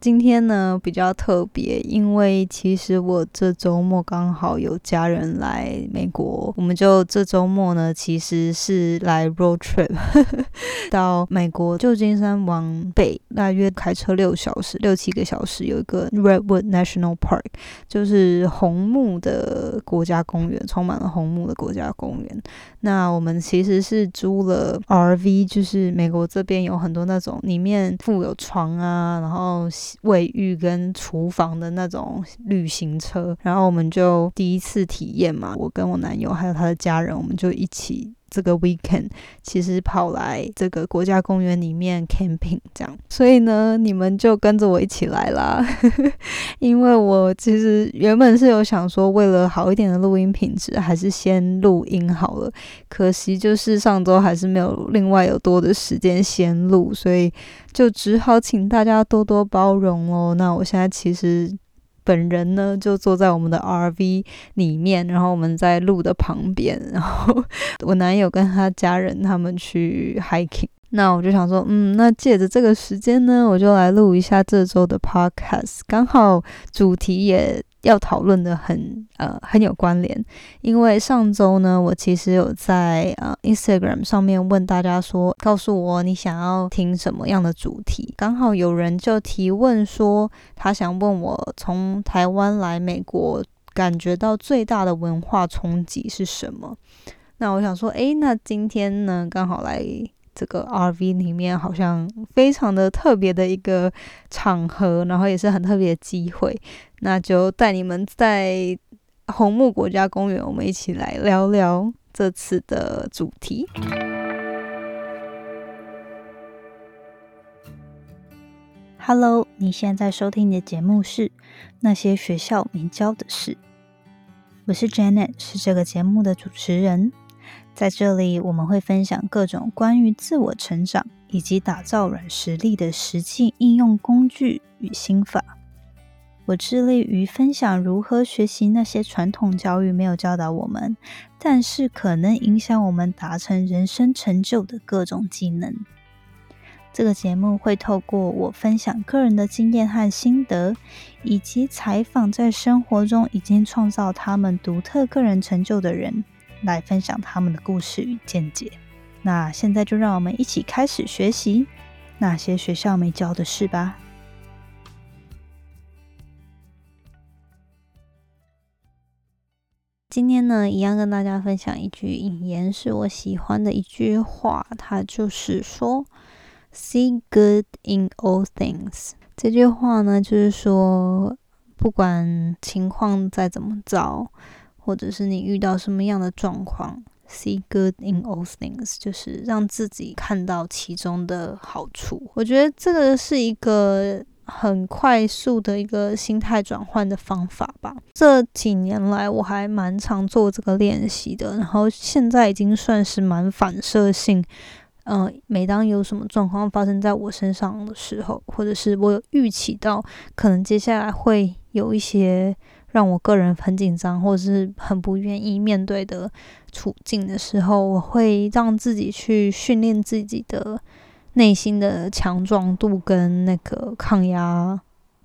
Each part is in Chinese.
今天呢比较特别，因为其实我这周末刚好有家人来美国，我们就这周末呢其实是来 road trip 到美国旧金山往北，大约开车六小时，六七个小时，有一个 Redwood National Park，就是红木的国家公园，充满了红木的国家公园。那我们其实是租了 RV，就是美国这边有很多那种里面附有床啊，然后。卫浴跟厨房的那种旅行车，然后我们就第一次体验嘛，我跟我男友还有他的家人，我们就一起。这个 weekend 其实跑来这个国家公园里面 camping 这样，所以呢，你们就跟着我一起来啦。因为我其实原本是有想说，为了好一点的录音品质，还是先录音好了。可惜就是上周还是没有另外有多的时间先录，所以就只好请大家多多包容哦。那我现在其实。本人呢，就坐在我们的 RV 里面，然后我们在路的旁边，然后我男友跟他家人他们去 hiking。那我就想说，嗯，那借着这个时间呢，我就来录一下这周的 podcast，刚好主题也。要讨论的很呃很有关联，因为上周呢，我其实有在呃 Instagram 上面问大家说，告诉我你想要听什么样的主题。刚好有人就提问说，他想问我从台湾来美国感觉到最大的文化冲击是什么。那我想说，诶，那今天呢，刚好来。这个 RV 里面好像非常的特别的一个场合，然后也是很特别的机会，那就带你们在红木国家公园，我们一起来聊聊这次的主题。Hello，你现在收听的节目是《那些学校没教的事》，我是 Janet，是这个节目的主持人。在这里，我们会分享各种关于自我成长以及打造软实力的实际应用工具与心法。我致力于分享如何学习那些传统教育没有教导我们，但是可能影响我们达成人生成就的各种技能。这个节目会透过我分享个人的经验和心得，以及采访在生活中已经创造他们独特个人成就的人。来分享他们的故事与见解。那现在就让我们一起开始学习那些学校没教的事吧。今天呢，一样跟大家分享一句引言，是我喜欢的一句话，它就是说：“See good in all things。”这句话呢，就是说，不管情况再怎么糟。或者是你遇到什么样的状况，see good in all things，就是让自己看到其中的好处。我觉得这个是一个很快速的一个心态转换的方法吧。这几年来，我还蛮常做这个练习的，然后现在已经算是蛮反射性。嗯，每当有什么状况发生在我身上的时候，或者是我有预期到可能接下来会有一些。让我个人很紧张，或者是很不愿意面对的处境的时候，我会让自己去训练自己的内心的强壮度跟那个抗压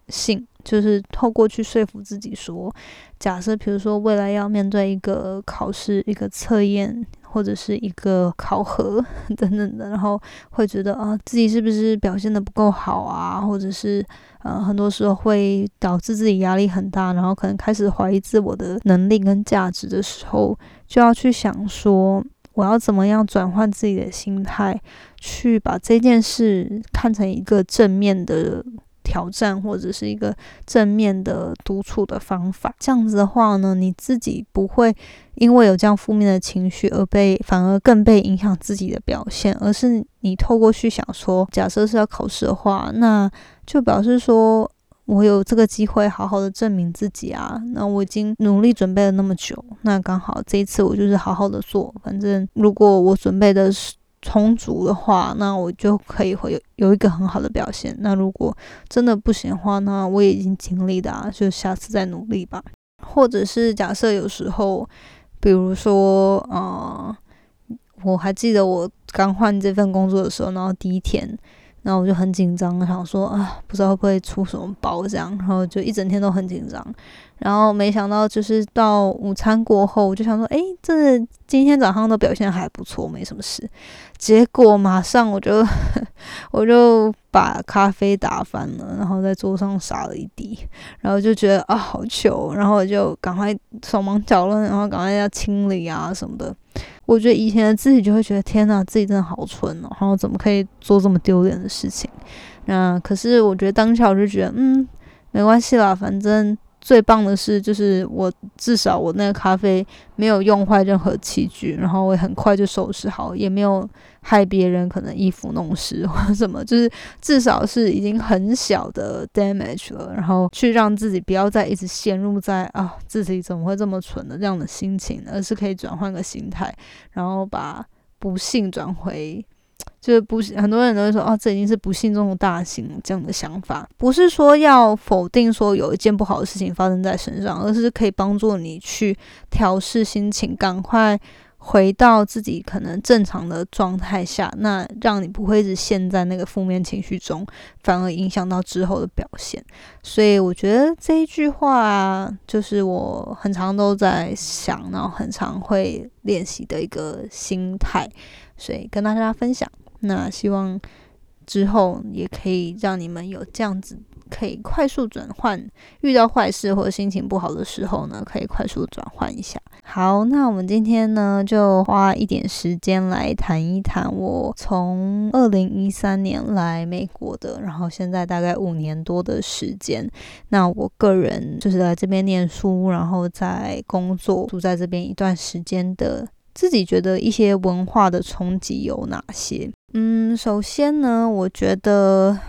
性，就是透过去说服自己说，假设比如说未来要面对一个考试、一个测验。或者是一个考核 等等的，然后会觉得啊，自己是不是表现的不够好啊？或者是呃，很多时候会导致自己压力很大，然后可能开始怀疑自我的能力跟价值的时候，就要去想说，我要怎么样转换自己的心态，去把这件事看成一个正面的。挑战或者是一个正面的督促的方法，这样子的话呢，你自己不会因为有这样负面的情绪而被，反而更被影响自己的表现，而是你透过去想说，假设是要考试的话，那就表示说我有这个机会好好的证明自己啊，那我已经努力准备了那么久，那刚好这一次我就是好好的做，反正如果我准备的是。充足的话，那我就可以会有有一个很好的表现。那如果真的不行的话，那我也已经尽力的啊，就下次再努力吧。或者是假设有时候，比如说，呃，我还记得我刚换这份工作的时候，然后第一天，然后我就很紧张，想说啊，不知道会不会出什么包这样，然后就一整天都很紧张。然后没想到，就是到午餐过后，我就想说，哎，这今天早上的表现还不错，没什么事。结果马上我就 我就把咖啡打翻了，然后在桌上洒了一地，然后就觉得啊好糗，然后我就赶快手忙脚乱，然后赶快要清理啊什么的。我觉得以前的自己就会觉得天哪，自己真的好蠢哦，然后怎么可以做这么丢脸的事情？那可是我觉得当下我就觉得，嗯，没关系啦，反正。最棒的是，就是我至少我那个咖啡没有用坏任何器具，然后我也很快就收拾好，也没有害别人，可能衣服弄湿或什么，就是至少是已经很小的 damage 了，然后去让自己不要再一直陷入在啊自己怎么会这么蠢的这样的心情，而是可以转换个心态，然后把不幸转回。就是不是很多人都会说哦，这已经是不幸中的大幸这样的想法，不是说要否定说有一件不好的事情发生在身上，而是可以帮助你去调试心情，赶快回到自己可能正常的状态下，那让你不会一直陷在那个负面情绪中，反而影响到之后的表现。所以我觉得这一句话就是我很常都在想，然后很常会练习的一个心态，所以跟大家分享。那希望之后也可以让你们有这样子可以快速转换，遇到坏事或者心情不好的时候呢，可以快速转换一下。好，那我们今天呢就花一点时间来谈一谈我从二零一三年来美国的，然后现在大概五年多的时间。那我个人就是来这边念书，然后在工作住在这边一段时间的。自己觉得一些文化的冲击有哪些？嗯，首先呢，我觉得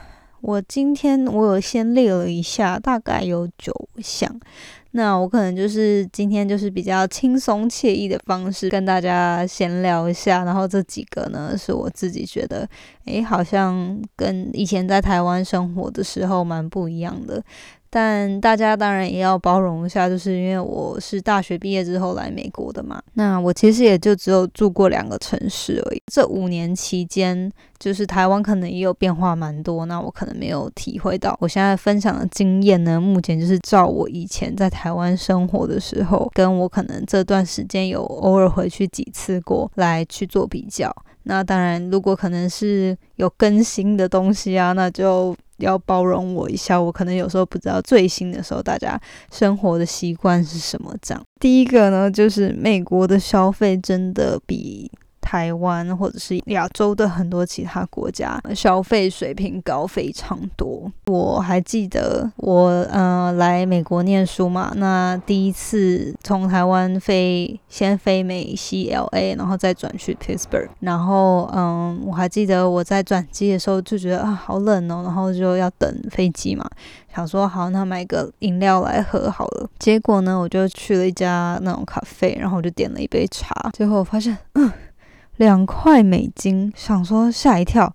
我今天我有先列了一下，大概有九项。那我可能就是今天就是比较轻松惬意的方式跟大家闲聊一下。然后这几个呢，是我自己觉得，诶，好像跟以前在台湾生活的时候蛮不一样的。但大家当然也要包容一下，就是因为我是大学毕业之后来美国的嘛。那我其实也就只有住过两个城市而已。这五年期间，就是台湾可能也有变化蛮多，那我可能没有体会到。我现在分享的经验呢，目前就是照我以前在台湾生活的时候，跟我可能这段时间有偶尔回去几次过来去做比较。那当然，如果可能是有更新的东西啊，那就。要包容我一下，我可能有时候不知道最新的时候大家生活的习惯是什么。这样，第一个呢，就是美国的消费真的比。台湾或者是亚洲的很多其他国家消费水平高非常多。我还记得我呃来美国念书嘛，那第一次从台湾飞先飞美西 L A，然后再转去 Pittsburgh，然后嗯我还记得我在转机的时候就觉得啊好冷哦，然后就要等飞机嘛，想说好那买个饮料来喝好了。结果呢我就去了一家那种咖啡，然后我就点了一杯茶，最后发现嗯。两块美金，想说吓一跳，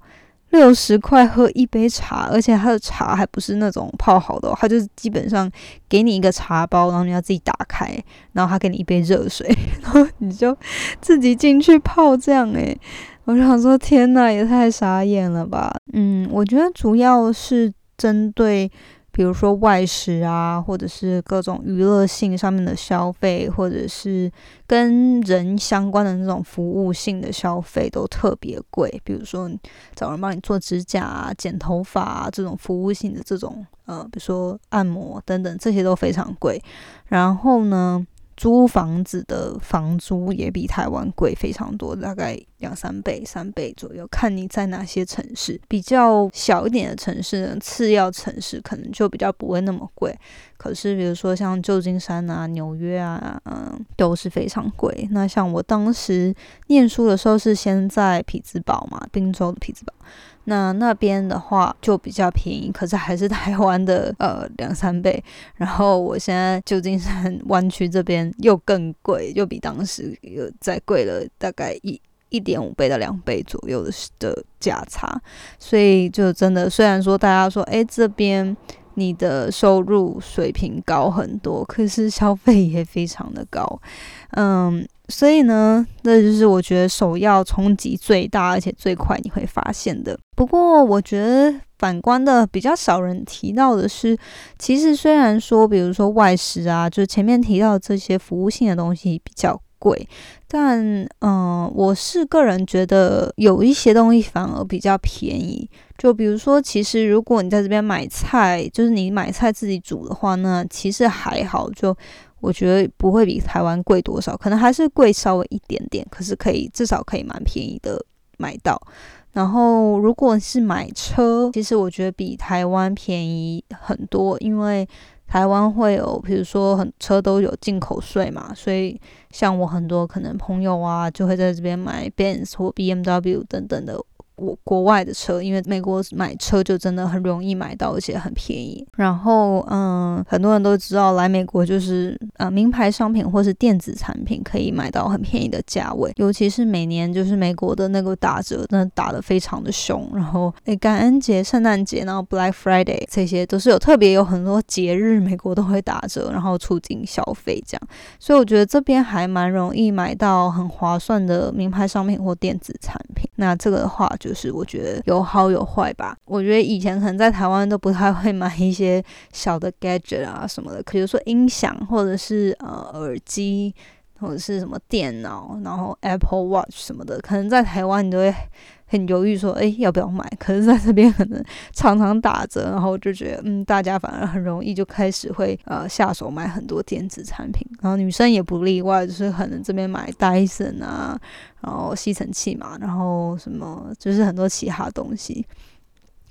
六十块喝一杯茶，而且它的茶还不是那种泡好的，它就是基本上给你一个茶包，然后你要自己打开，然后他给你一杯热水，然后你就自己进去泡这样诶，我想说天呐，也太傻眼了吧！嗯，我觉得主要是针对。比如说外食啊，或者是各种娱乐性上面的消费，或者是跟人相关的那种服务性的消费都特别贵。比如说找人帮你做指甲、剪头发这种服务性的这种，呃，比如说按摩等等，这些都非常贵。然后呢？租房子的房租也比台湾贵非常多，大概两三倍、三倍左右，看你在哪些城市。比较小一点的城市呢，次要城市可能就比较不会那么贵。可是，比如说像旧金山啊、纽约啊，嗯，都是非常贵。那像我当时念书的时候，是先在匹兹堡嘛，宾州的匹兹堡。那那边的话就比较便宜，可是还是台湾的 呃两三倍。然后我现在旧金山湾区这边又更贵，又比当时又再贵了大概一一点五倍到两倍左右的的价差。所以就真的，虽然说大家说，哎，这边你的收入水平高很多，可是消费也非常的高，嗯，所以呢，这就是我觉得首要冲击最大而且最快你会发现的。不过，我觉得反观的比较少人提到的是，其实虽然说，比如说外食啊，就前面提到这些服务性的东西比较贵，但嗯，我是个人觉得有一些东西反而比较便宜。就比如说，其实如果你在这边买菜，就是你买菜自己煮的话，那其实还好。就我觉得不会比台湾贵多少，可能还是贵稍微一点点，可是可以至少可以蛮便宜的买到。然后如果是买车，其实我觉得比台湾便宜很多，因为台湾会有，比如说很车都有进口税嘛，所以像我很多可能朋友啊，就会在这边买 Benz 或 BMW 等等的。我国外的车，因为美国买车就真的很容易买到，而且很便宜。然后，嗯，很多人都知道来美国就是呃名牌商品或是电子产品可以买到很便宜的价位，尤其是每年就是美国的那个打折，真的打得非常的凶。然后，诶，感恩节、圣诞节，然后 Black Friday 这些都是有特别有很多节日，美国都会打折，然后促进消费这样。所以我觉得这边还蛮容易买到很划算的名牌商品或电子产品。那这个的话就。就是我觉得有好有坏吧。我觉得以前可能在台湾都不太会买一些小的 gadget 啊什么的，比如说音响或者是呃耳机或者是什么电脑，然后 Apple Watch 什么的，可能在台湾你都会。很犹豫说，哎，要不要买？可是在这边可能常常打折，然后就觉得，嗯，大家反而很容易就开始会呃下手买很多电子产品，然后女生也不例外，就是可能这边买戴森啊，然后吸尘器嘛，然后什么就是很多其他东西，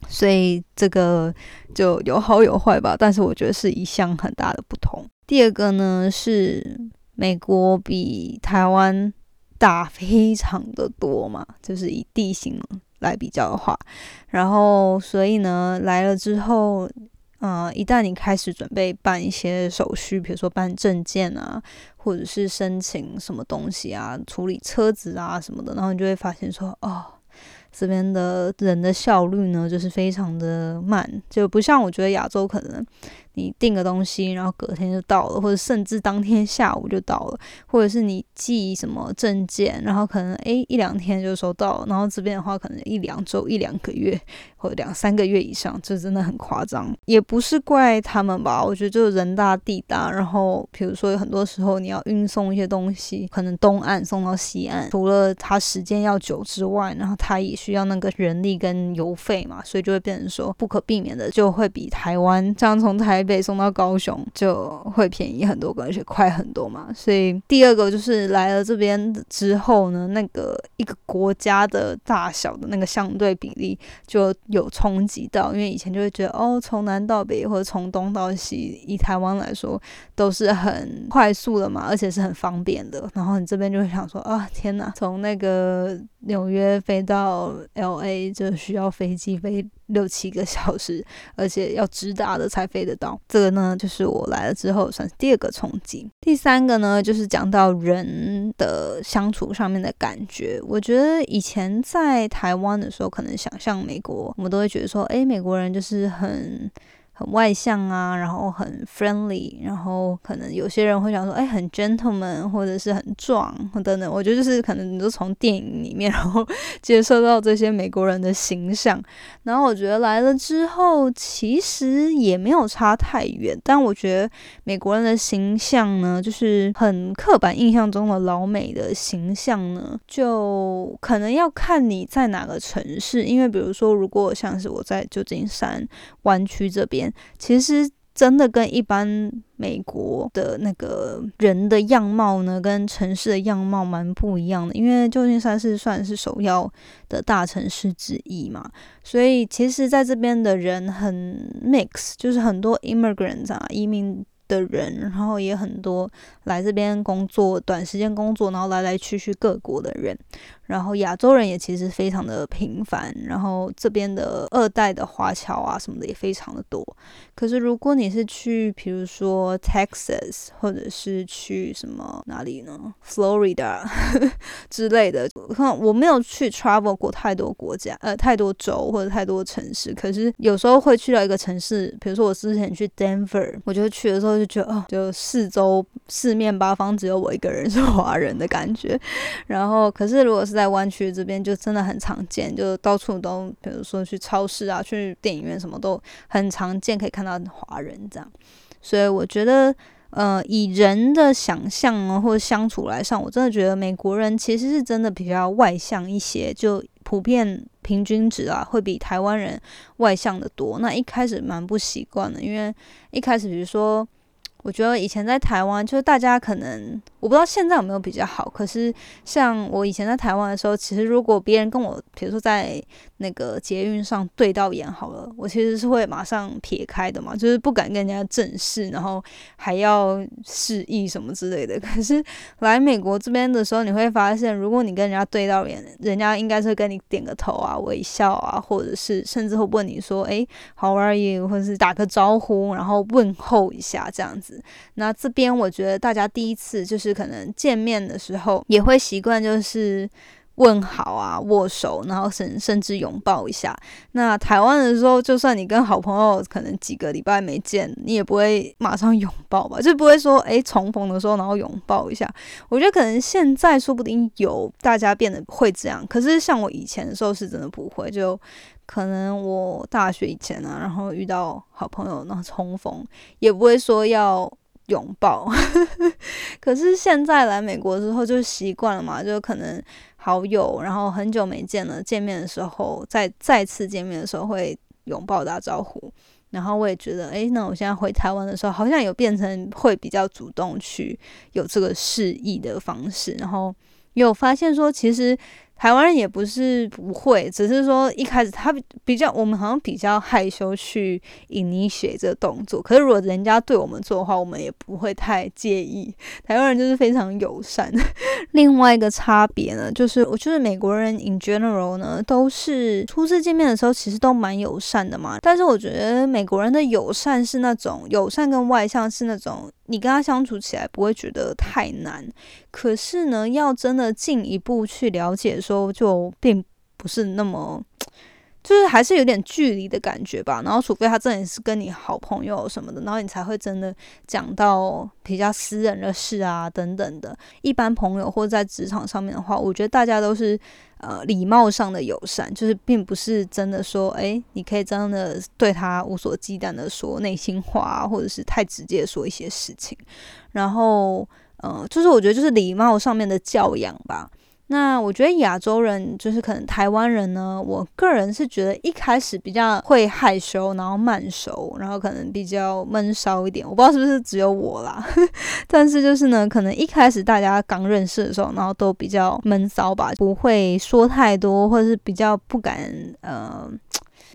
所以这个就有好有坏吧。但是我觉得是一项很大的不同。第二个呢是美国比台湾。大非常的多嘛，就是以地形来比较的话，然后所以呢来了之后，嗯，一旦你开始准备办一些手续，比如说办证件啊，或者是申请什么东西啊，处理车子啊什么的，然后你就会发现说，哦，这边的人的效率呢就是非常的慢，就不像我觉得亚洲可能。你订个东西，然后隔天就到了，或者甚至当天下午就到了，或者是你寄什么证件，然后可能诶一两天就收到了，然后这边的话可能一两周、一两个月或者两三个月以上，这真的很夸张。也不是怪他们吧，我觉得就是人大地大，然后比如说有很多时候你要运送一些东西，可能东岸送到西岸，除了它时间要久之外，然后它也需要那个人力跟邮费嘛，所以就会变成说不可避免的就会比台湾这样从台。台北送到高雄就会便宜很多，而且快很多嘛。所以第二个就是来了这边之后呢，那个一个国家的大小的那个相对比例就有冲击到。因为以前就会觉得哦，从南到北或者从东到西，以台湾来说都是很快速的嘛，而且是很方便的。然后你这边就会想说啊，天哪，从那个纽约飞到 L A 就需要飞机飞。六七个小时，而且要直达的才飞得到。这个呢，就是我来了之后算是第二个冲击。第三个呢，就是讲到人的相处上面的感觉。我觉得以前在台湾的时候，可能想象美国，我们都会觉得说，诶，美国人就是很。很外向啊，然后很 friendly，然后可能有些人会想说，哎，很 gentleman，或者是很壮等等。我觉得就是可能你都从电影里面，然后接受到这些美国人的形象。然后我觉得来了之后，其实也没有差太远。但我觉得美国人的形象呢，就是很刻板印象中的老美的形象呢，就可能要看你在哪个城市。因为比如说，如果像是我在旧金山湾区这边。其实真的跟一般美国的那个人的样貌呢，跟城市的样貌蛮不一样的。因为旧金山是算是首要的大城市之一嘛，所以其实在这边的人很 mix，就是很多 immigrants 啊，移民的人，然后也很多来这边工作、短时间工作，然后来来去去各国的人。然后亚洲人也其实非常的频繁，然后这边的二代的华侨啊什么的也非常的多。可是如果你是去，比如说 Texas，或者是去什么哪里呢？Florida 之类的，看我没有去 travel 过太多国家，呃，太多州或者太多城市。可是有时候会去到一个城市，比如说我之前去 Denver，我就去的时候就觉得，哦，就四周四面八方只有我一个人是华人的感觉。然后，可是如果是在湾区这边，就真的很常见，就到处都，比如说去超市啊，去电影院，什么都很常见，可以看到华人这样。所以我觉得，呃，以人的想象啊，或者相处来上，我真的觉得美国人其实是真的比较外向一些，就普遍平均值啊，会比台湾人外向的多。那一开始蛮不习惯的，因为一开始比如说。我觉得以前在台湾，就是大家可能我不知道现在有没有比较好。可是像我以前在台湾的时候，其实如果别人跟我，比如说在那个捷运上对到眼好了，我其实是会马上撇开的嘛，就是不敢跟人家正视，然后还要示意什么之类的。可是来美国这边的时候，你会发现，如果你跟人家对到眼，人家应该是跟你点个头啊、微笑啊，或者是甚至会问你说：“哎，How are you？” 或者是打个招呼，然后问候一下这样子。那这边我觉得大家第一次就是可能见面的时候也会习惯就是问好啊握手，然后甚甚至拥抱一下。那台湾的时候，就算你跟好朋友可能几个礼拜没见，你也不会马上拥抱吧？就不会说诶重逢的时候然后拥抱一下。我觉得可能现在说不定有大家变得会这样，可是像我以前的时候是真的不会就。可能我大学以前啊，然后遇到好朋友，然后重逢也不会说要拥抱。可是现在来美国之后就习惯了嘛，就可能好友，然后很久没见了，见面的时候再再次见面的时候会拥抱打招呼。然后我也觉得，诶，那我现在回台湾的时候，好像有变成会比较主动去有这个示意的方式，然后有发现说其实。台湾人也不是不会，只是说一开始他比较，我们好像比较害羞去引你写这个动作。可是如果人家对我们做的话，我们也不会太介意。台湾人就是非常友善。另外一个差别呢，就是我觉得美国人 in general 呢，都是初次见面的时候其实都蛮友善的嘛。但是我觉得美国人的友善是那种友善跟外向是那种。你跟他相处起来不会觉得太难，可是呢，要真的进一步去了解候，就并不是那么，就是还是有点距离的感觉吧。然后，除非他真的是跟你好朋友什么的，然后你才会真的讲到比较私人的事啊等等的。一般朋友或在职场上面的话，我觉得大家都是。呃，礼貌上的友善，就是并不是真的说，哎，你可以真的对他无所忌惮的说内心话，或者是太直接说一些事情。然后，呃，就是我觉得就是礼貌上面的教养吧。那我觉得亚洲人就是可能台湾人呢，我个人是觉得一开始比较会害羞，然后慢熟，然后可能比较闷骚一点。我不知道是不是只有我啦，但是就是呢，可能一开始大家刚认识的时候，然后都比较闷骚吧，不会说太多，或者是比较不敢呃。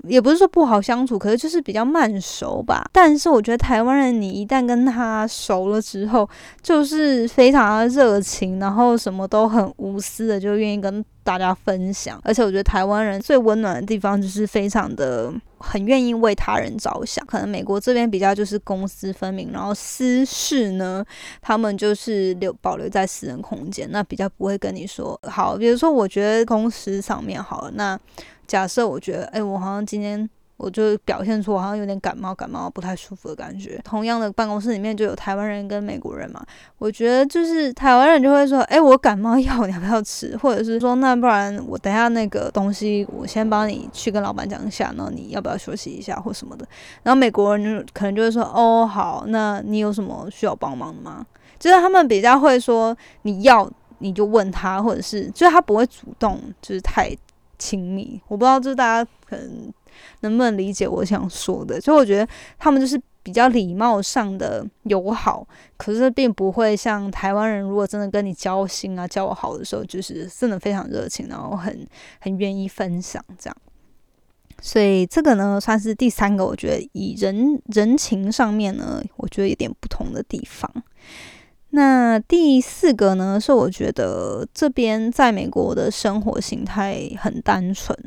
也不是说不好相处，可是就是比较慢熟吧。但是我觉得台湾人，你一旦跟他熟了之后，就是非常的热情，然后什么都很无私的，就愿意跟大家分享。而且我觉得台湾人最温暖的地方，就是非常的很愿意为他人着想。可能美国这边比较就是公私分明，然后私事呢，他们就是留保留在私人空间，那比较不会跟你说好。比如说，我觉得公司上面好了，那。假设我觉得，哎，我好像今天我就表现出我好像有点感冒，感冒不太舒服的感觉。同样的办公室里面就有台湾人跟美国人嘛，我觉得就是台湾人就会说，哎，我感冒药你要不要吃？或者是说，那不然我等下那个东西我先帮你去跟老板讲一下，然后你要不要休息一下或什么的。然后美国人就可能就会说，哦，好，那你有什么需要帮忙的吗？就是他们比较会说，你要你就问他，或者是就是他不会主动，就是太。亲密，我不知道，就是大家可能能不能理解我想说的。所以我觉得他们就是比较礼貌上的友好，可是并不会像台湾人，如果真的跟你交心啊、交好的时候，就是真的非常热情，然后很很愿意分享这样。所以这个呢，算是第三个，我觉得以人人情上面呢，我觉得有点不同的地方。那第四个呢，是我觉得这边在美国的生活形态很单纯。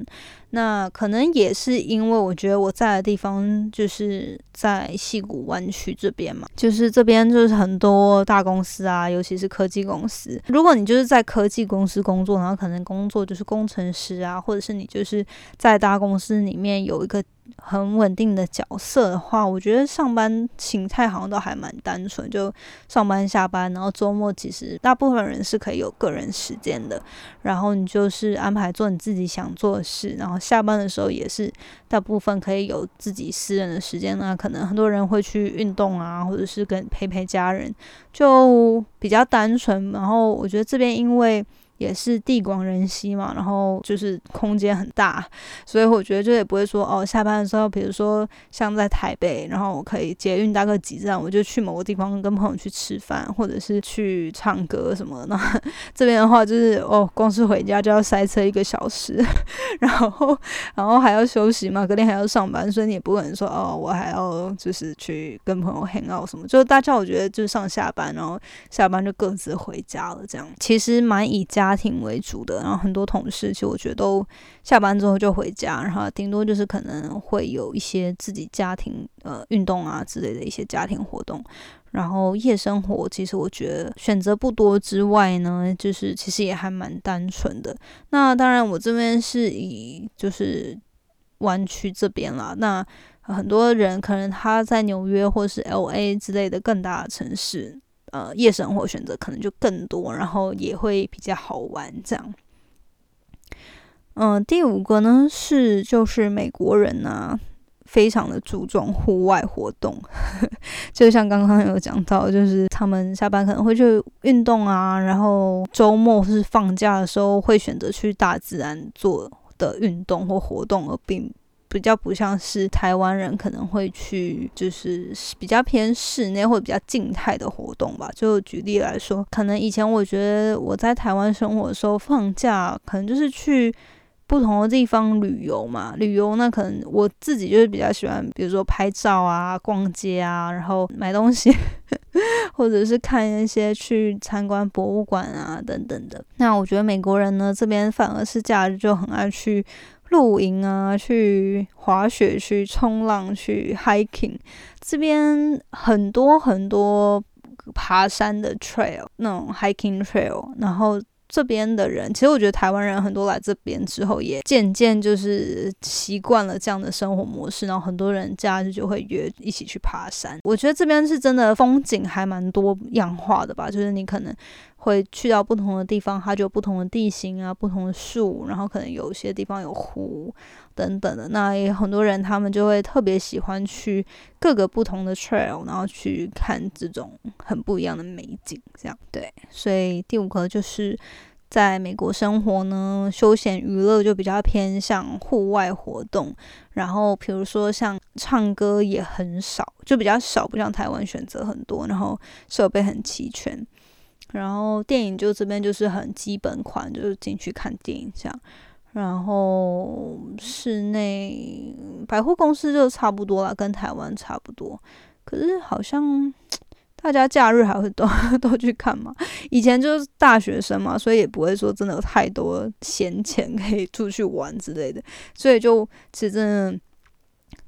那可能也是因为我觉得我在的地方就是在西谷湾区这边嘛，就是这边就是很多大公司啊，尤其是科技公司。如果你就是在科技公司工作，然后可能工作就是工程师啊，或者是你就是在大公司里面有一个。很稳定的角色的话，我觉得上班形态好像都还蛮单纯，就上班下班，然后周末其实大部分人是可以有个人时间的，然后你就是安排做你自己想做的事，然后下班的时候也是大部分可以有自己私人的时间那可能很多人会去运动啊，或者是跟陪陪家人，就比较单纯。然后我觉得这边因为。也是地广人稀嘛，然后就是空间很大，所以我觉得就也不会说哦，下班的时候，比如说像在台北，然后我可以捷运搭个几站，我就去某个地方跟朋友去吃饭，或者是去唱歌什么的。这边的话就是哦，光是回家就要塞车一个小时，然后 然后还要休息嘛，隔天还要上班，所以你也不可能说哦，我还要就是去跟朋友 hang out 什么。就大家我觉得就是上下班，然后下班就各自回家了，这样其实蛮以家。家庭为主的，然后很多同事其实我觉得都下班之后就回家，然后顶多就是可能会有一些自己家庭呃运动啊之类的一些家庭活动，然后夜生活其实我觉得选择不多之外呢，就是其实也还蛮单纯的。那当然我这边是以就是湾区这边啦，那很多人可能他在纽约或是 L A 之类的更大的城市。呃，夜生活选择可能就更多，然后也会比较好玩。这样，嗯，第五个呢是就是美国人呢非常的注重户外活动，就像刚刚有讲到，就是他们下班可能会去运动啊，然后周末是放假的时候会选择去大自然做的运动或活动，而并。比较不像是台湾人可能会去，就是比较偏室内或者比较静态的活动吧。就举例来说，可能以前我觉得我在台湾生活的时候，放假可能就是去不同的地方旅游嘛。旅游那可能我自己就是比较喜欢，比如说拍照啊、逛街啊，然后买东西，或者是看一些去参观博物馆啊等等的。那我觉得美国人呢，这边反而是假日就很爱去。露营啊，去滑雪，去冲浪，去 hiking，这边很多很多爬山的 trail，那种 hiking trail，然后。这边的人，其实我觉得台湾人很多来这边之后，也渐渐就是习惯了这样的生活模式。然后很多人假日就会约一起去爬山。我觉得这边是真的风景还蛮多样化的吧，就是你可能会去到不同的地方，它就有不同的地形啊，不同的树，然后可能有些地方有湖等等的。那也很多人他们就会特别喜欢去各个不同的 trail，然后去看这种很不一样的美景。这样对，所以第五个就是。在美国生活呢，休闲娱乐就比较偏向户外活动，然后比如说像唱歌也很少，就比较少，不像台湾选择很多，然后设备很齐全，然后电影就这边就是很基本款，就是进去看电影这样，然后室内百货公司就差不多了，跟台湾差不多，可是好像。大家假日还会都 都去看嘛？以前就是大学生嘛，所以也不会说真的有太多闲钱可以出去玩之类的，所以就其实真的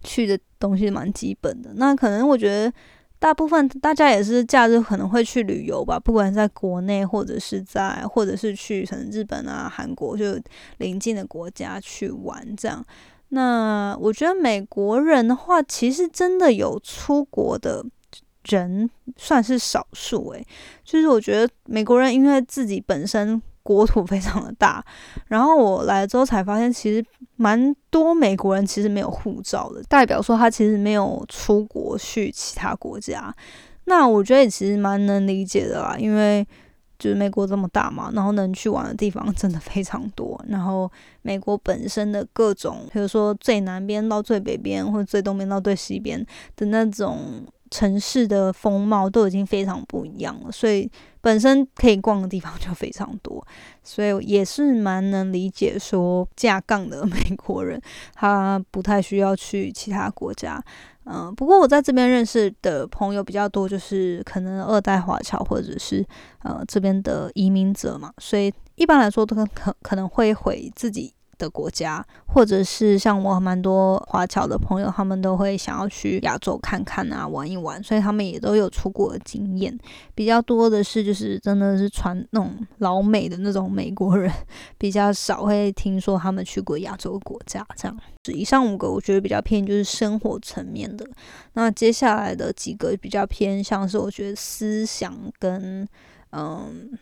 去的东西蛮基本的。那可能我觉得大部分大家也是假日可能会去旅游吧，不管在国内或者是在或者是去可能日本啊、韩国就邻近的国家去玩这样。那我觉得美国人的话，其实真的有出国的。人算是少数诶，就是我觉得美国人因为自己本身国土非常的大，然后我来了之后才发现，其实蛮多美国人其实没有护照的，代表说他其实没有出国去其他国家。那我觉得也其实蛮能理解的啦，因为就是美国这么大嘛，然后能去玩的地方 真的非常多。然后美国本身的各种，比如说最南边到最北边，或者最东边到最西边的那种。城市的风貌都已经非常不一样了，所以本身可以逛的地方 就非常多，所以也是蛮能理解说架杠的 美国人，他不太需要去其他国家。嗯，不过我在这边认识的朋友比较多，就是可能二代华侨或者是呃这边的移民者嘛，所以一般来说都可可能会回自己。的国家，或者是像我蛮多华侨的朋友，他们都会想要去亚洲看看啊，玩一玩，所以他们也都有出国的经验。比较多的是，就是真的是传那种老美的那种美国人，比较少会听说他们去过亚洲国家。这样，以上五个我觉得比较偏就是生活层面的。那接下来的几个比较偏向是我觉得思想跟嗯。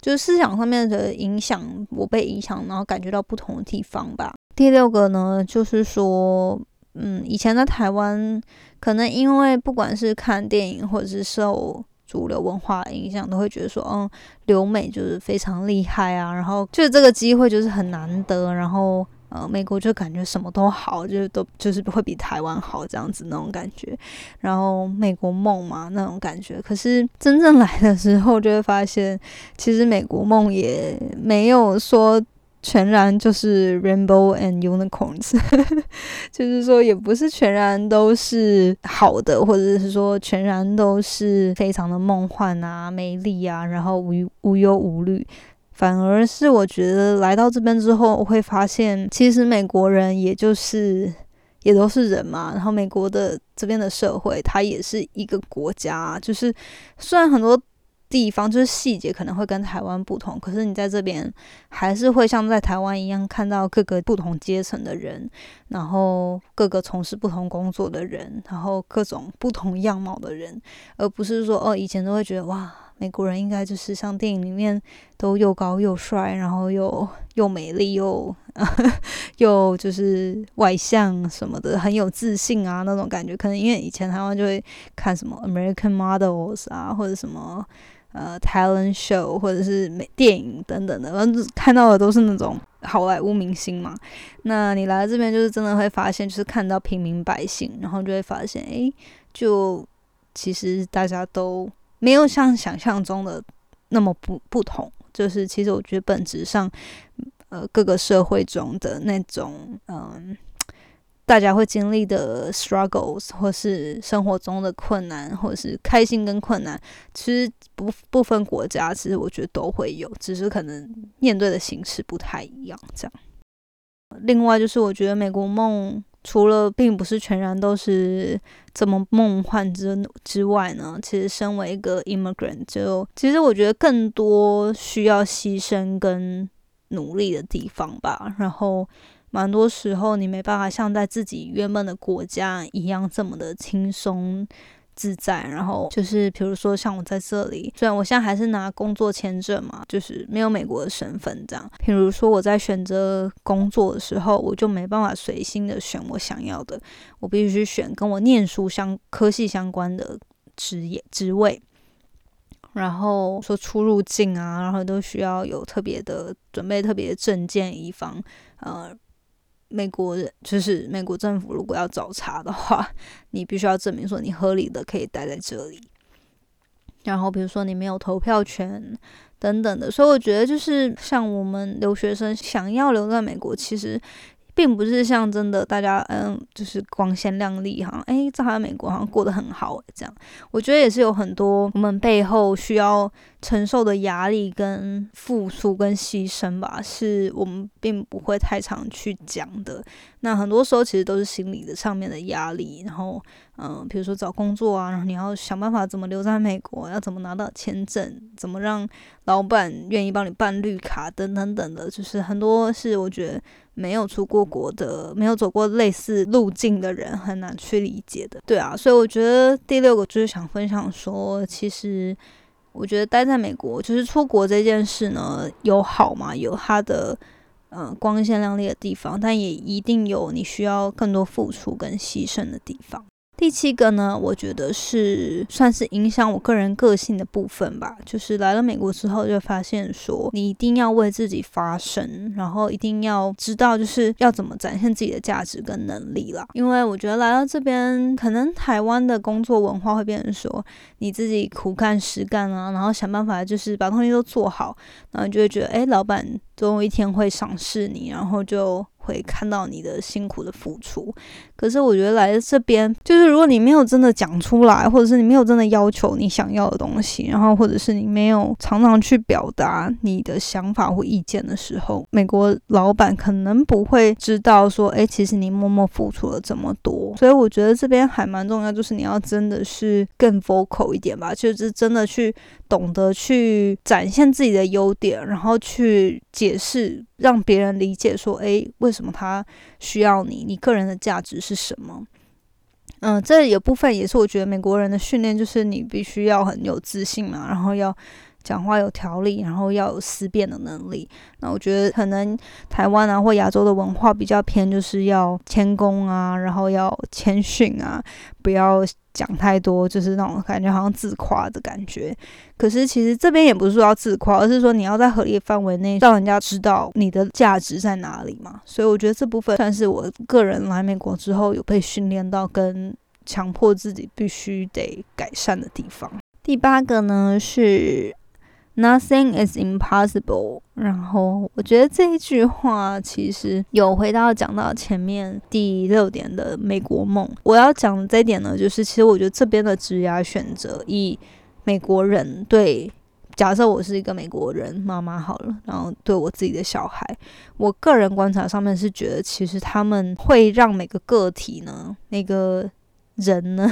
就是思想上面的影响，我被影响，然后感觉到不同的地方吧。第六个呢，就是说，嗯，以前在台湾，可能因为不管是看电影或者是受主流文化影响，都会觉得说，嗯，留美就是非常厉害啊，然后就是这个机会就是很难得，然后。呃，美国就感觉什么都好，就是都就是会比台湾好这样子那种感觉，然后美国梦嘛那种感觉。可是真正来的时候，就会发现其实美国梦也没有说全然就是 rainbow and unicorns，就是说也不是全然都是好的，或者是说全然都是非常的梦幻啊、美丽啊，然后无无忧无虑。反而是我觉得来到这边之后，我会发现，其实美国人也就是也都是人嘛。然后美国的这边的社会，它也是一个国家。就是虽然很多地方就是细节可能会跟台湾不同，可是你在这边还是会像在台湾一样看到各个不同阶层的人，然后各个从事不同工作的人，然后各种不同样貌的人，而不是说哦，以前都会觉得哇。美国人应该就是像电影里面都又高又帅，然后又又美丽又 又就是外向什么的，很有自信啊那种感觉。可能因为以前台湾就会看什么 American Models 啊，或者什么呃 Talent Show，或者是美电影等等的，反正看到的都是那种好莱坞明星嘛。那你来这边就是真的会发现，就是看到平民百姓，然后就会发现，诶，就其实大家都。没有像想象中的那么不不同，就是其实我觉得本质上，呃，各个社会中的那种嗯，大家会经历的 struggles，或是生活中的困难，或是开心跟困难，其实不不分国家，其实我觉得都会有，只是可能面对的形式不太一样。这样，另外就是我觉得美国梦。除了并不是全然都是这么梦幻之之外呢，其实身为一个 immigrant，就其实我觉得更多需要牺牲跟努力的地方吧。然后蛮多时候你没办法像在自己原本的国家一样这么的轻松。自在，然后就是比如说像我在这里，虽然我现在还是拿工作签证嘛，就是没有美国的身份这样。比如说我在选择工作的时候，我就没办法随心的选我想要的，我必须选跟我念书相科系相关的职业职位。然后说出入境啊，然后都需要有特别的准备，特别的证件，以防呃。美国人就是美国政府，如果要找茬的话，你必须要证明说你合理的可以待在这里。然后比如说你没有投票权等等的，所以我觉得就是像我们留学生想要留在美国，其实。并不是像真的大家嗯，就是光鲜亮丽哈，诶，在美国好像过得很好这样。我觉得也是有很多我们背后需要承受的压力跟付出跟牺牲吧，是我们并不会太常去讲的。那很多时候其实都是心理的上面的压力，然后嗯，比如说找工作啊，然后你要想办法怎么留在美国，要怎么拿到签证，怎么让老板愿意帮你办绿卡等等等的，就是很多是我觉得。没有出过国的，没有走过类似路径的人很难去理解的。对啊，所以我觉得第六个就是想分享说，其实我觉得待在美国就是出国这件事呢，有好嘛，有它的嗯光鲜亮丽的地方，但也一定有你需要更多付出跟牺牲的地方。第七个呢，我觉得是算是影响我个人个性的部分吧。就是来了美国之后，就发现说，你一定要为自己发声，然后一定要知道就是要怎么展现自己的价值跟能力啦。因为我觉得来到这边，可能台湾的工作文化会变成说，你自己苦干实干啊，然后想办法就是把东西都做好，然后你就会觉得，哎，老板总有一天会赏识你，然后就。会看到你的辛苦的付出，可是我觉得来这边，就是如果你没有真的讲出来，或者是你没有真的要求你想要的东西，然后或者是你没有常常去表达你的想法或意见的时候，美国老板可能不会知道说，哎，其实你默默付出了这么多。所以我觉得这边还蛮重要，就是你要真的是更 vocal 一点吧，就是真的去懂得去展现自己的优点，然后去解释。让别人理解说，诶，为什么他需要你？你个人的价值是什么？嗯，这有部分也是我觉得美国人的训练，就是你必须要很有自信嘛，然后要。讲话有条理，然后要有思辨的能力。那我觉得可能台湾啊或亚洲的文化比较偏，就是要谦恭啊，然后要谦逊啊，不要讲太多，就是那种感觉好像自夸的感觉。可是其实这边也不是说要自夸，而是说你要在合理范围内让人家知道你的价值在哪里嘛。所以我觉得这部分算是我个人来美国之后有被训练到跟强迫自己必须得改善的地方。第八个呢是。Nothing is impossible。然后我觉得这一句话其实有回到讲到前面第六点的美国梦。我要讲的这一点呢，就是其实我觉得这边的职涯选择，以美国人对假设我是一个美国人妈妈好了，然后对我自己的小孩，我个人观察上面是觉得，其实他们会让每个个体呢，那个人呢，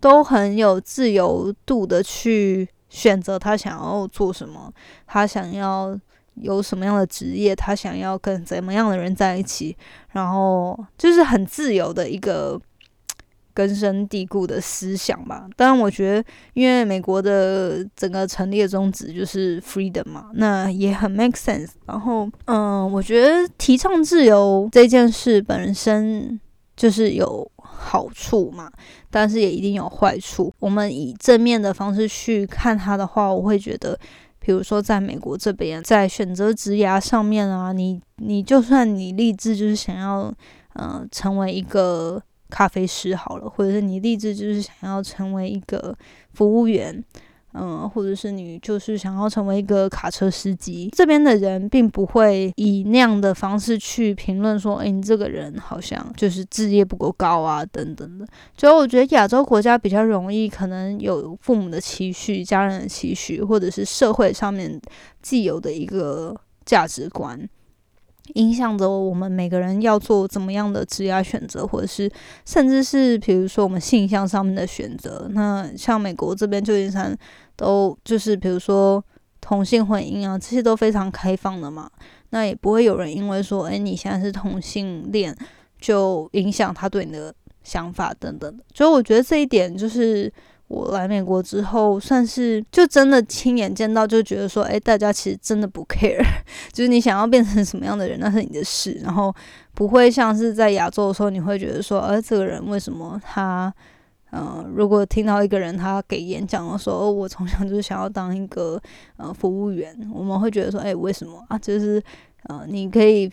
都很有自由度的去。选择他想要做什么，他想要有什么样的职业，他想要跟怎么样的人在一起，然后就是很自由的一个 根深蒂固的思想吧。当然，我觉得因为美国的整个成立的宗旨就是 freedom 嘛，那也很 make sense。然后，嗯，我觉得提倡自由这件事本身就是有。好处嘛，但是也一定有坏处。我们以正面的方式去看它的话，我会觉得，比如说在美国这边，在选择职涯上面啊，你你就算你立志就是想要，呃，成为一个咖啡师好了，或者是你立志就是想要成为一个服务员。嗯，或者是你就是想要成为一个卡车司机，这边的人并不会以那样的方式去评论说，哎，你这个人好像就是职业不够高啊，等等的。所以我觉得亚洲国家比较容易，可能有父母的期许、家人的期许，或者是社会上面既有的一个价值观。影响着我们每个人要做怎么样的职业选择，或者是甚至是比如说我们性向上面的选择。那像美国这边旧金山都就是比如说同性婚姻啊，这些都非常开放的嘛。那也不会有人因为说，哎，你现在是同性恋，就影响他对你的想法等等的。所以我觉得这一点就是。我来美国之后，算是就真的亲眼见到，就觉得说，哎，大家其实真的不 care，就是你想要变成什么样的人，那是你的事，然后不会像是在亚洲的时候，你会觉得说，哎，这个人为什么他，嗯，如果听到一个人他给演讲的时候，我从小就是想要当一个呃服务员，我们会觉得说，哎，为什么啊？就是，呃，你可以。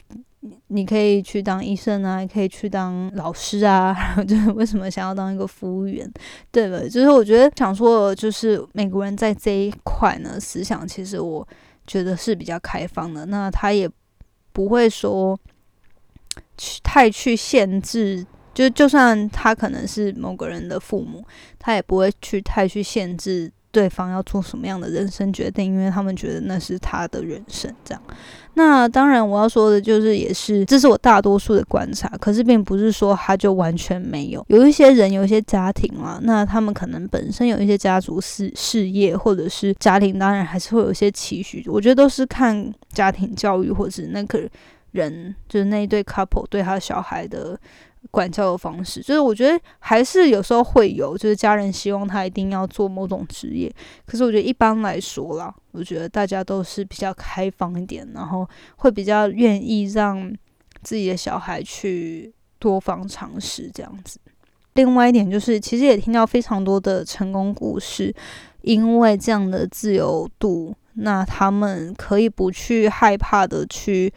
你可以去当医生啊，也可以去当老师啊，就是为什么想要当一个服务员？对了，就是我觉得想说，就是美国人在这一块呢，思想其实我觉得是比较开放的。那他也不会说去太去限制，就就算他可能是某个人的父母，他也不会去太去限制。对方要做什么样的人生决定，因为他们觉得那是他的人生。这样，那当然我要说的就是，也是这是我大多数的观察。可是并不是说他就完全没有，有一些人，有一些家庭啊，那他们可能本身有一些家族事事业，或者是家庭，当然还是会有一些期许。我觉得都是看家庭教育，或者是那个人，就是那一对 couple 对他小孩的。管教的方式，就是我觉得还是有时候会有，就是家人希望他一定要做某种职业。可是我觉得一般来说啦，我觉得大家都是比较开放一点，然后会比较愿意让自己的小孩去多方尝试这样子。另外一点就是，其实也听到非常多的成功故事，因为这样的自由度，那他们可以不去害怕的去。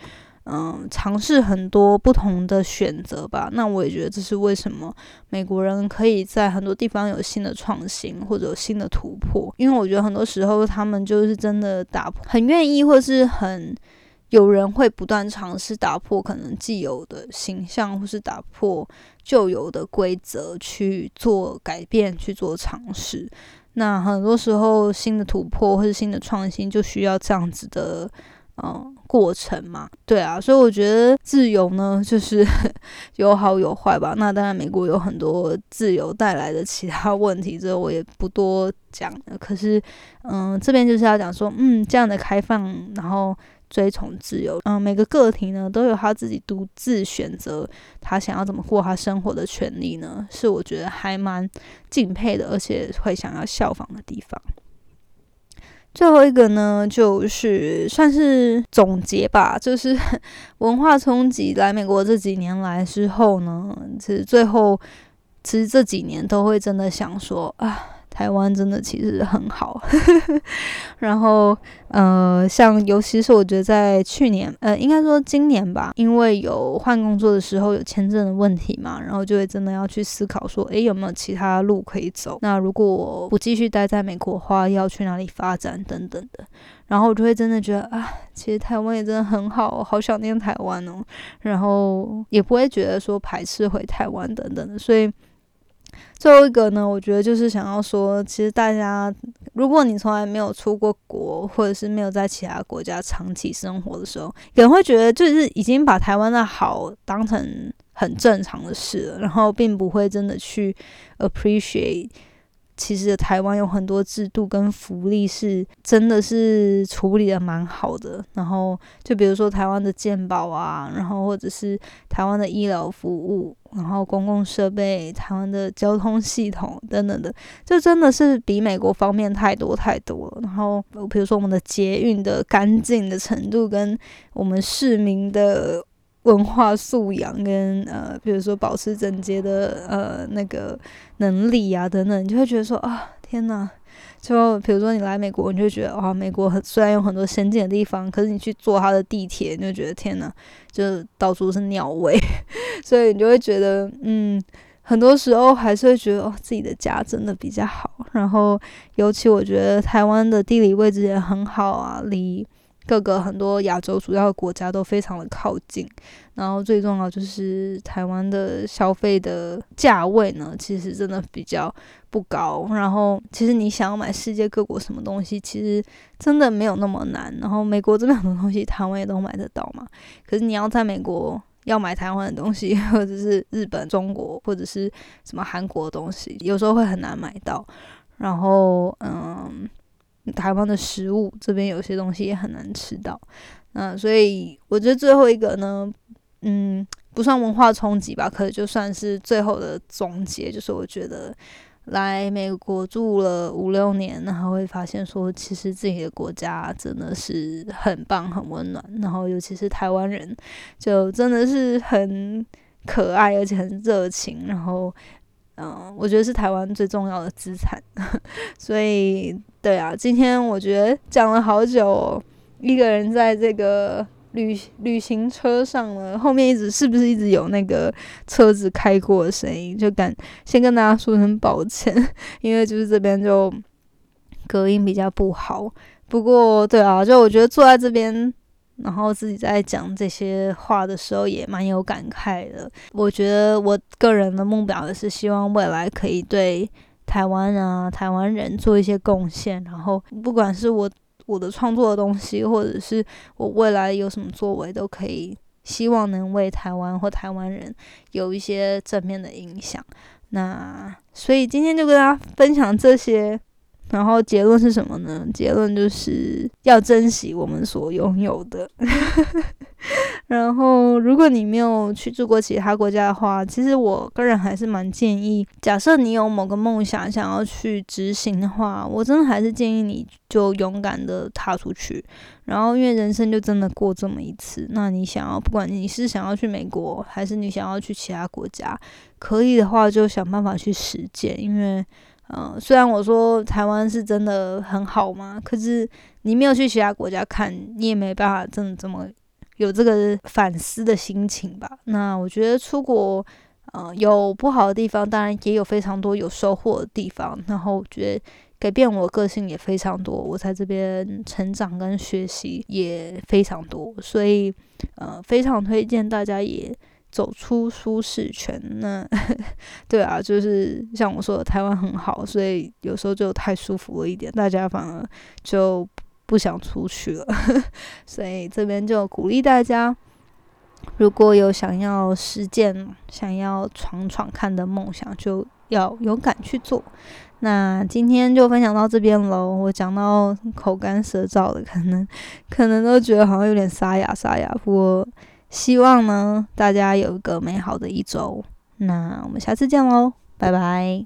嗯，尝试很多不同的选择吧。那我也觉得这是为什么美国人可以在很多地方有新的创新或者有新的突破。因为我觉得很多时候他们就是真的打破，很愿意，或是很有人会不断尝试打破可能既有的形象，或是打破旧有的规则去做改变，去做尝试。那很多时候新的突破或者新的创新就需要这样子的。嗯，过程嘛，对啊，所以我觉得自由呢，就是 有好有坏吧。那当然，美国有很多自由带来的其他问题，这我也不多讲了。可是，嗯，这边就是要讲说，嗯，这样的开放，然后追从自由，嗯，每个个体呢都有他自己独自选择他想要怎么过他生活的权利呢，是我觉得还蛮敬佩的，而且会想要效仿的地方。最后一个呢，就是算是总结吧，就是 文化冲击来美国这几年来之后呢，其实最后其实这几年都会真的想说啊。台湾真的其实很好，然后呃，像尤其是我觉得在去年，呃，应该说今年吧，因为有换工作的时候有签证的问题嘛，然后就会真的要去思考说，诶，有没有其他路可以走？那如果我不继续待在美国的话，要去哪里发展等等的，然后我就会真的觉得啊，其实台湾也真的很好，好想念台湾哦，然后也不会觉得说排斥回台湾等等的，所以。最后一个呢，我觉得就是想要说，其实大家，如果你从来没有出过国，或者是没有在其他国家长期生活的时候，可能会觉得就是已经把台湾的好当成很正常的事了，然后并不会真的去 appreciate。其实台湾有很多制度跟福利是真的是处理的蛮好的，然后就比如说台湾的健保啊，然后或者是台湾的医疗服务，然后公共设备、台湾的交通系统等等的，就真的是比美国方面太多太多了。然后比如说我们的捷运的干净的程度，跟我们市民的。文化素养跟呃，比如说保持整洁的呃那个能力啊等等，你就会觉得说啊，天呐！就比如说你来美国，你就觉得哇，美国很虽然有很多先进的地方，可是你去坐它的地铁，你就觉得天呐，就到处是鸟味，所以你就会觉得嗯，很多时候还是会觉得哦，自己的家真的比较好。然后尤其我觉得台湾的地理位置也很好啊，离。各个很多亚洲主要的国家都非常的靠近，然后最重要就是台湾的消费的价位呢，其实真的比较不高。然后其实你想要买世界各国什么东西，其实真的没有那么难。然后美国这边很多东西，台湾也都买得到嘛。可是你要在美国要买台湾的东西，或者是日本、中国或者是什么韩国的东西，有时候会很难买到。然后嗯。台湾的食物这边有些东西也很难吃到，那所以我觉得最后一个呢，嗯，不算文化冲击吧，可就算是最后的总结，就是我觉得来美国住了五六年，然后会发现说，其实自己的国家真的是很棒、很温暖，然后尤其是台湾人，就真的是很可爱，而且很热情，然后。嗯，我觉得是台湾最重要的资产，所以对啊，今天我觉得讲了好久，一个人在这个旅旅行车上了，后面一直是不是一直有那个车子开过的声音？就敢先跟大家说声抱歉，因为就是这边就隔音比较不好。不过对啊，就我觉得坐在这边。然后自己在讲这些话的时候也蛮有感慨的。我觉得我个人的目标也是希望未来可以对台湾啊、台湾人做一些贡献。然后不管是我我的创作的东西，或者是我未来有什么作为，都可以希望能为台湾或台湾人有一些正面的影响。那所以今天就跟大家分享这些。然后结论是什么呢？结论就是要珍惜我们所拥有的。然后，如果你没有去住过其他国家的话，其实我个人还是蛮建议，假设你有某个梦想想要去执行的话，我真的还是建议你就勇敢的踏出去。然后，因为人生就真的过这么一次，那你想要，不管你是想要去美国，还是你想要去其他国家，可以的话就想办法去实践，因为。嗯，虽然我说台湾是真的很好嘛，可是你没有去其他国家看，你也没办法真的这么有这个反思的心情吧。那我觉得出国，呃，有不好的地方，当然也有非常多有收获的地方。然后我觉得改变我个性也非常多，我在这边成长跟学习也非常多，所以呃，非常推荐大家也。走出舒适圈，那 对啊，就是像我说的，台湾很好，所以有时候就太舒服了一点，大家反而就不想出去了。所以这边就鼓励大家，如果有想要实践、想要闯闯看的梦想，就要勇敢去做。那今天就分享到这边喽。我讲到口干舌燥的，可能 可能都觉得好像有点沙哑沙哑，不过。希望呢，大家有一个美好的一周。那我们下次见喽，拜拜。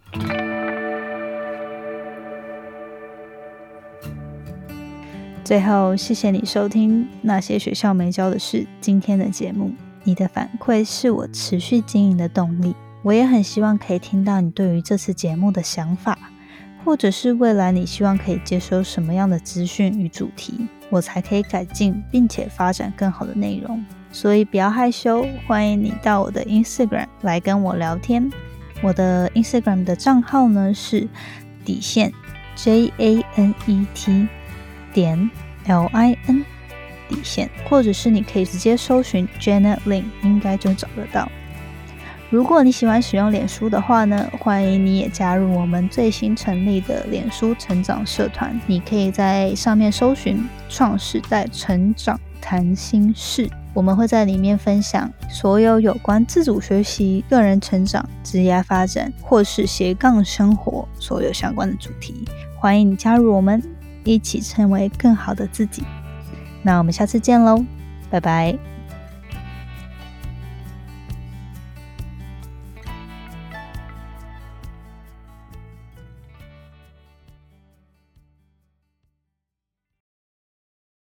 最后，谢谢你收听那些学校没教的事今天的节目。你的反馈是我持续经营的动力。我也很希望可以听到你对于这次节目的想法，或者是未来你希望可以接收什么样的资讯与主题，我才可以改进并且发展更好的内容。所以不要害羞，欢迎你到我的 Instagram 来跟我聊天。我的 Instagram 的账号呢是底线 J A N E T 点 L I N 底线，或者是你可以直接搜寻 Janet Lin，应该就找得到。如果你喜欢使用脸书的话呢，欢迎你也加入我们最新成立的脸书成长社团。你可以在上面搜寻“创时代成长谈心事”。我们会在里面分享所有有关自主学习、个人成长、职业发展或是斜杠生活所有相关的主题。欢迎你加入我们，一起成为更好的自己。那我们下次见喽，拜拜。